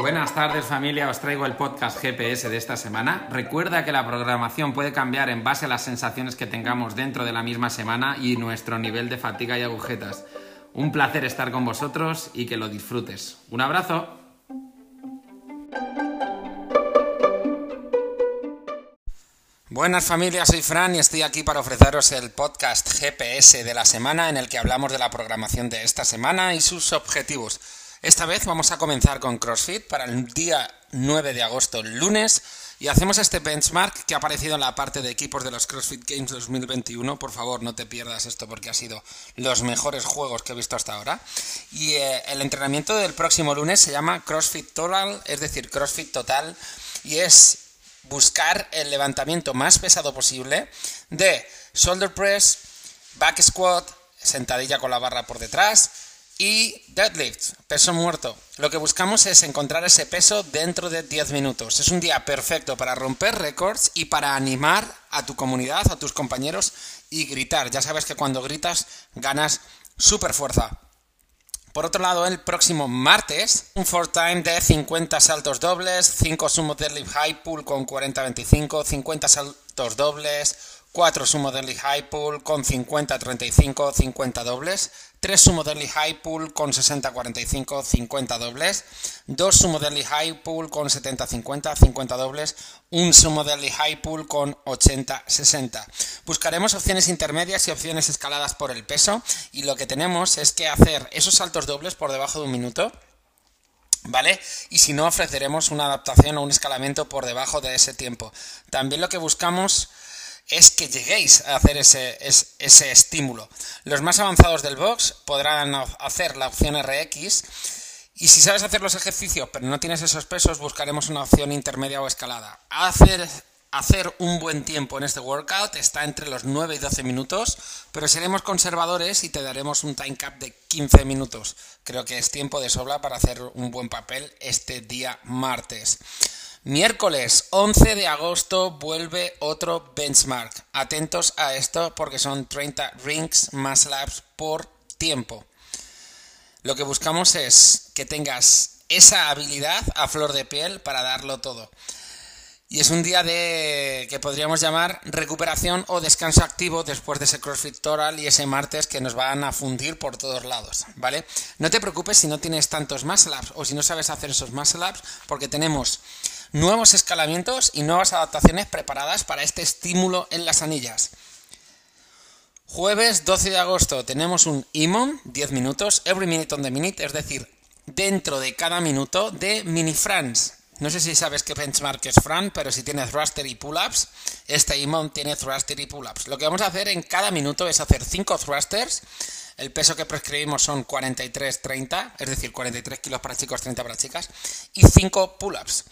Buenas tardes familia, os traigo el podcast GPS de esta semana. Recuerda que la programación puede cambiar en base a las sensaciones que tengamos dentro de la misma semana y nuestro nivel de fatiga y agujetas. Un placer estar con vosotros y que lo disfrutes. Un abrazo. Buenas familias, soy Fran y estoy aquí para ofreceros el podcast GPS de la semana en el que hablamos de la programación de esta semana y sus objetivos. Esta vez vamos a comenzar con CrossFit para el día 9 de agosto, lunes, y hacemos este benchmark que ha aparecido en la parte de equipos de los CrossFit Games 2021. Por favor, no te pierdas esto porque ha sido los mejores juegos que he visto hasta ahora. Y eh, el entrenamiento del próximo lunes se llama CrossFit Total, es decir, CrossFit Total, y es buscar el levantamiento más pesado posible de shoulder press, back squat, sentadilla con la barra por detrás, y deadlift, peso muerto. Lo que buscamos es encontrar ese peso dentro de 10 minutos. Es un día perfecto para romper récords y para animar a tu comunidad, a tus compañeros y gritar. Ya sabes que cuando gritas ganas super fuerza. Por otro lado, el próximo martes, un 4 time de 50 saltos dobles, 5 sumo deadlift high pull con 40-25, 50 saltos dobles, 4 sumo deadlift high pull con 50-35, 50 dobles, 3 sumo deadlift high pull con 60-45, 50 dobles, 2 sumo deadlift high pull con 70-50, 50 dobles, 1 sumo deadlift high pull con 80-60. Buscaremos opciones intermedias y opciones escaladas por el peso y lo que tenemos es que hacer esos saltos dobles por debajo de un minuto ¿Vale? Y si no, ofreceremos una adaptación o un escalamiento por debajo de ese tiempo. También lo que buscamos es que lleguéis a hacer ese, ese, estímulo. Los más avanzados del box podrán hacer la opción RX y si sabes hacer los ejercicios pero no tienes esos pesos, buscaremos una opción intermedia o escalada. Hacer, hacer un buen tiempo en este workout está entre los 9 y 12 minutos, pero seremos conservadores y te daremos un time cap de 15 minutos. Creo que es tiempo de sobra para hacer un buen papel este día martes. Miércoles 11 de agosto vuelve otro benchmark. Atentos a esto porque son 30 rings más laps por tiempo. Lo que buscamos es que tengas esa habilidad a flor de piel para darlo todo. Y es un día de que podríamos llamar recuperación o descanso activo después de ese CrossFit Total y ese martes que nos van a fundir por todos lados, ¿vale? No te preocupes si no tienes tantos muscle ups o si no sabes hacer esos muscle ups porque tenemos nuevos escalamientos y nuevas adaptaciones preparadas para este estímulo en las anillas. Jueves 12 de agosto tenemos un IMON, 10 minutos, every minute on the minute, es decir, dentro de cada minuto de mini France. No sé si sabes qué benchmark es Fran, pero si tiene thruster y pull-ups, este IMON tiene thruster y pull-ups. Lo que vamos a hacer en cada minuto es hacer 5 thrusters. El peso que prescribimos son 43-30, es decir, 43 kilos para chicos, 30 para chicas, y 5 pull-ups.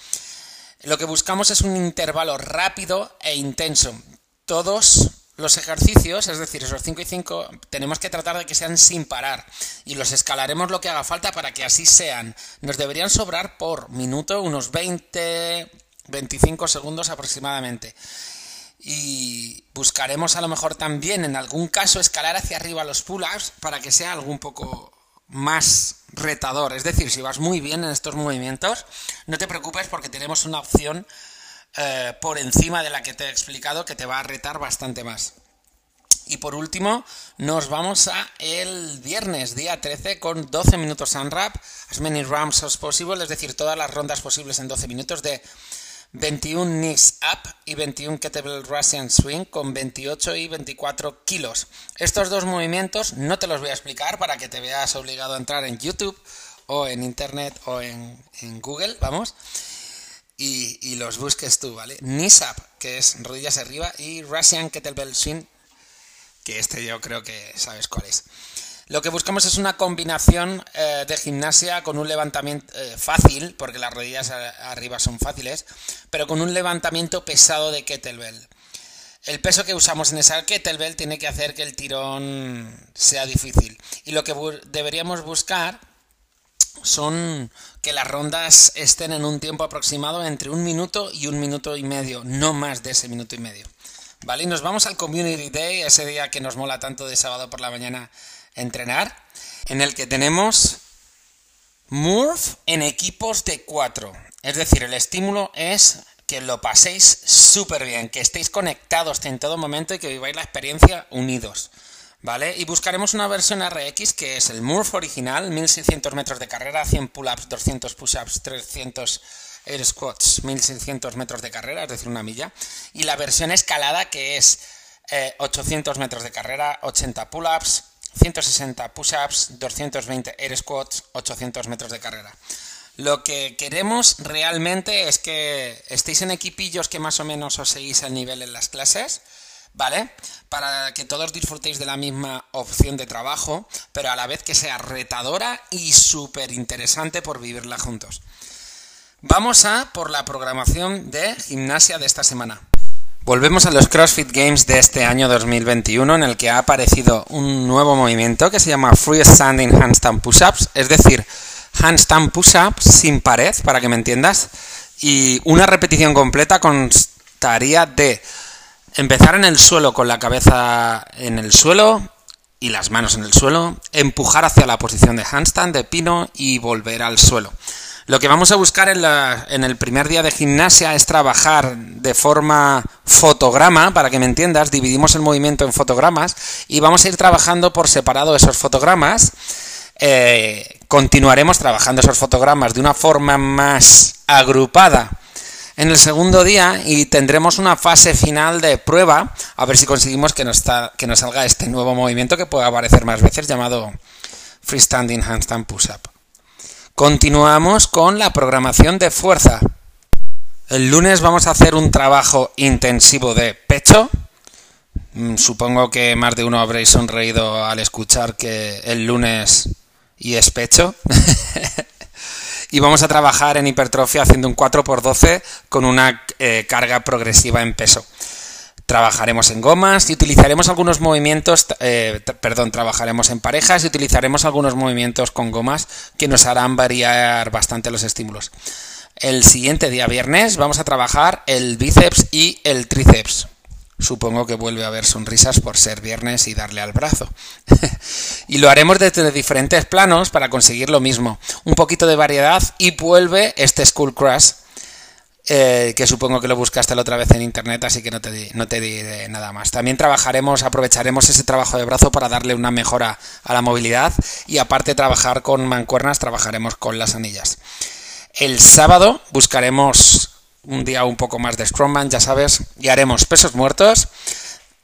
Lo que buscamos es un intervalo rápido e intenso. Todos los ejercicios, es decir, esos 5 y 5, tenemos que tratar de que sean sin parar y los escalaremos lo que haga falta para que así sean. Nos deberían sobrar por minuto unos 20, 25 segundos aproximadamente. Y buscaremos a lo mejor también en algún caso escalar hacia arriba los pull-ups para que sea algo un poco más retador. Es decir, si vas muy bien en estos movimientos, no te preocupes porque tenemos una opción eh, por encima de la que te he explicado que te va a retar bastante más. Y por último, nos vamos a el viernes, día 13, con 12 minutos unwrap, as many rounds as possible, es decir, todas las rondas posibles en 12 minutos de 21 knees up y 21 kettlebell Russian swing con 28 y 24 kilos. Estos dos movimientos no te los voy a explicar para que te veas obligado a entrar en YouTube o en Internet o en, Google, vamos, y, y, los busques tú, ¿vale? Knees up, que es rodillas arriba, y Russian kettlebell swing, que este yo creo que sabes cuál es. Lo que buscamos es una combinación eh, de gimnasia con un levantamiento eh, fácil, porque las rodillas arriba son fáciles, pero con un levantamiento pesado de kettlebell. El peso que usamos en esa kettlebell tiene que hacer que el tirón sea difícil. Y lo que deberíamos buscar son que las rondas estén en un tiempo aproximado entre un minuto y un minuto y medio, no más de ese minuto y medio. ¿Vale? Y nos vamos al Community Day, ese día que nos mola tanto de sábado por la mañana entrenar, en el que tenemos Murph en equipos de 4. Es decir, el estímulo es que lo paséis súper bien, que estéis conectados en todo momento y que viváis la experiencia unidos. ¿Vale? Y buscaremos una versión RX que es el Murph original, 1600 metros de carrera, 100 pull-ups, 200 push-ups, 300 air squats, 1600 metros de carrera, es decir, una milla. Y la versión escalada que es 800 eh, metros de carrera, 80 pull-ups, 160 push-ups, 220 air squats, 800 metros de carrera. Lo que queremos realmente es que estéis en equipillos que más o menos os seguís al nivel en las clases, ¿vale? Para que todos disfrutéis de la misma opción de trabajo, pero a la vez que sea retadora y súper interesante por vivirla juntos. Vamos a por la programación de gimnasia de esta semana. Volvemos a los CrossFit Games de este año 2021 en el que ha aparecido un nuevo movimiento que se llama Freestanding Handstand Push-Ups, es decir, handstand push-ups sin pared, para que me entiendas, y una repetición completa constaría de empezar en el suelo con la cabeza en el suelo y las manos en el suelo, empujar hacia la posición de handstand de pino y volver al suelo. Lo que vamos a buscar en, el primer día de gimnasia es trabajar de forma fotograma, para que me entiendas, dividimos el movimiento en fotogramas y vamos a ir trabajando por separado esos fotogramas. Eh, continuaremos trabajando esos fotogramas de una forma más agrupada en el segundo día y tendremos una fase final de prueba a ver si conseguimos que nos, que nos salga este nuevo movimiento que puede aparecer más veces llamado Freestanding Handstand Push-Up. Continuamos con la programación de fuerza. El lunes vamos a hacer un trabajo intensivo de pecho. Mm, supongo que más de uno habréis sonreído al escuchar que el lunes y es pecho. y vamos a trabajar en hipertrofia haciendo un 4x12 con una eh, carga progresiva en peso trabajaremos en gomas y utilizaremos algunos movimientos, eh, perdón, trabajaremos en parejas y utilizaremos algunos movimientos con gomas que nos harán variar bastante los estímulos. El siguiente día viernes vamos a trabajar el bíceps y el tríceps. Supongo que vuelve a haber sonrisas por ser viernes y darle al brazo. y lo haremos desde diferentes planos para conseguir lo mismo. Un poquito de variedad y vuelve este School Crush eh, que supongo que lo buscaste la otra vez en internet, así que no te, no te diré nada más. También trabajaremos, aprovecharemos ese trabajo de brazo para darle una mejora a la movilidad y aparte de trabajar con mancuernas, trabajaremos con las anillas. El sábado buscaremos un día un poco más de Strongman, ya sabes, y haremos pesos muertos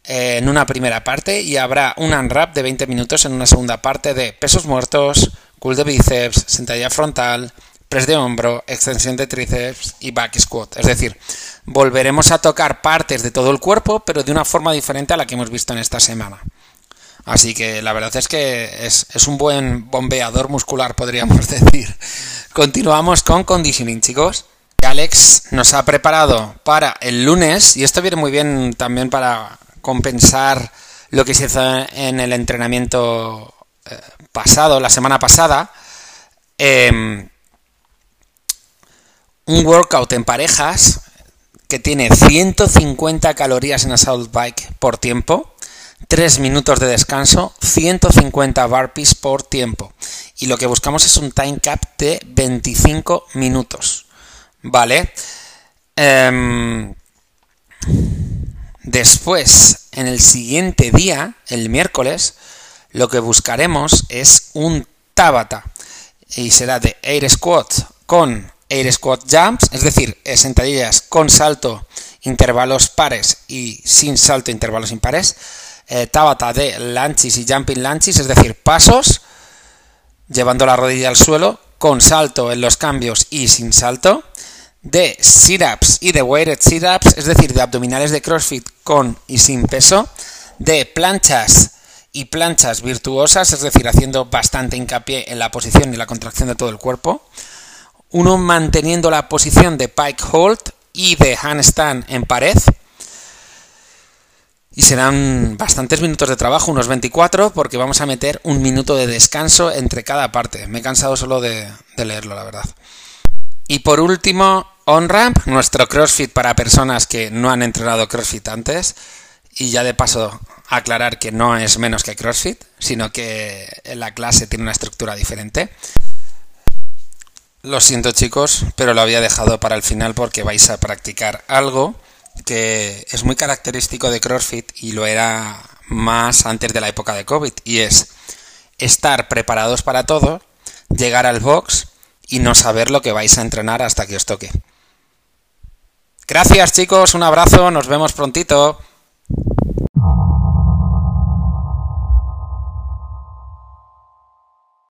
eh, en una primera parte y habrá un unwrap de 20 minutos en una segunda parte de pesos muertos, cool de bíceps, sentadilla frontal, press de hombro, extensión de tríceps y back squat. Es decir, volveremos a tocar partes de todo el cuerpo, pero de una forma diferente a la que hemos visto en esta semana. Así que la verdad es que es, un buen bombeador muscular, podríamos decir. Continuamos con conditioning, chicos. Alex nos ha preparado para el lunes, y esto viene muy bien también para compensar lo que se hizo en el entrenamiento eh, pasado, la semana pasada. Eh, un workout en parejas que tiene 150 calorías en assault bike por tiempo, 3 minutos de descanso, 150 burpees por tiempo. Y lo que buscamos es un time cap de 25 minutos. ¿Vale? Em, después, en el siguiente día, el miércoles, lo que buscaremos es un Tabata. Y será de air squat con air squat jumps, es decir, sentadillas con salto, intervalos pares y sin salto, intervalos impares. Eh, tabata de lunches y jumping lunches, es decir, pasos, llevando la rodilla al suelo, con salto en los cambios y sin salto. De sit-ups y de weighted sit-ups, es decir, de abdominales de CrossFit con y sin peso. De planchas y planchas virtuosas, es decir, haciendo bastante hincapié en la posición y la contracción de todo el cuerpo uno manteniendo la posición de pike hold y de handstand en pared. Y serán bastantes minutos de trabajo, unos 24, porque vamos a meter un minuto de descanso entre cada parte. Me he cansado solo de, leerlo, la verdad. Y por último, OnRamp, nuestro CrossFit para personas que no han entrenado CrossFit antes. Y ya de paso aclarar que no es menos que CrossFit, sino que la clase tiene una estructura diferente. Lo siento chicos, pero lo había dejado para el final porque vais a practicar algo que es muy característico de CrossFit y lo era más antes de la época de COVID y es estar preparados para todo, llegar al box y no saber lo que vais a entrenar hasta que os toque. Gracias chicos, un abrazo, nos vemos prontito.